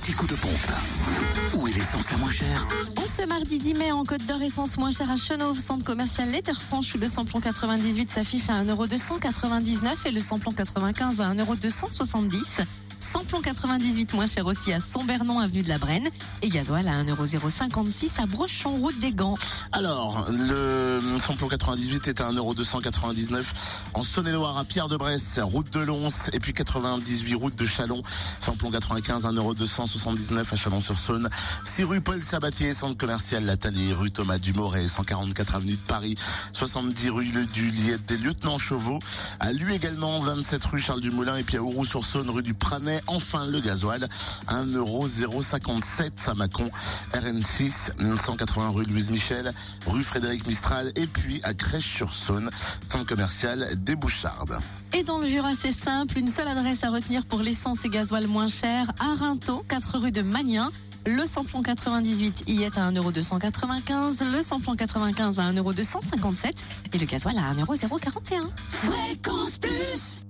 petit coup de pompe. Où est l'essence la moins chère En ce mardi 10 mai, en Côte d'Or, essence moins chère à Chenauve, centre commercial Les Terres Franches, où le samplon 98 s'affiche à 1,299€ et le samplon 95 à 1,270€. Samplon 98 moins cher aussi à Sombernon, avenue de la Brenne. Et gasoil à 1,056€ à Brochon, route des Gants. Alors, le samplon 98 est à 1,299€ en Saône-et-Loire à Pierre-de-Bresse, route de Lons, et puis 98 route de Chalon. Samplon 95, 1,279€ à Chalon-sur-Saône. 6 rue Paul Sabatier, centre commercial Latalier, rue Thomas Dumoret, 144 avenue de Paris, 70 rue Le du Liette des Lieutenants Chauveau. À lui également, 27 rue Charles Dumoulin, et puis à Ouroux-sur-Saône, rue du Pranet. Enfin, le gasoil, 1,057€ à Mâcon, RN6, 180 rue Louise Michel, rue Frédéric Mistral, et puis à Crèche-sur-Saône, centre commercial des Bouchardes. Et dans le Jura, c'est simple, une seule adresse à retenir pour l'essence et gasoil moins cher, à Rinto, 4 rue de Magnin. Le samplon 98 y est à 1,295€, le samplon 95 à 1,257€ et le gasoil à 1,041€. Fréquence Plus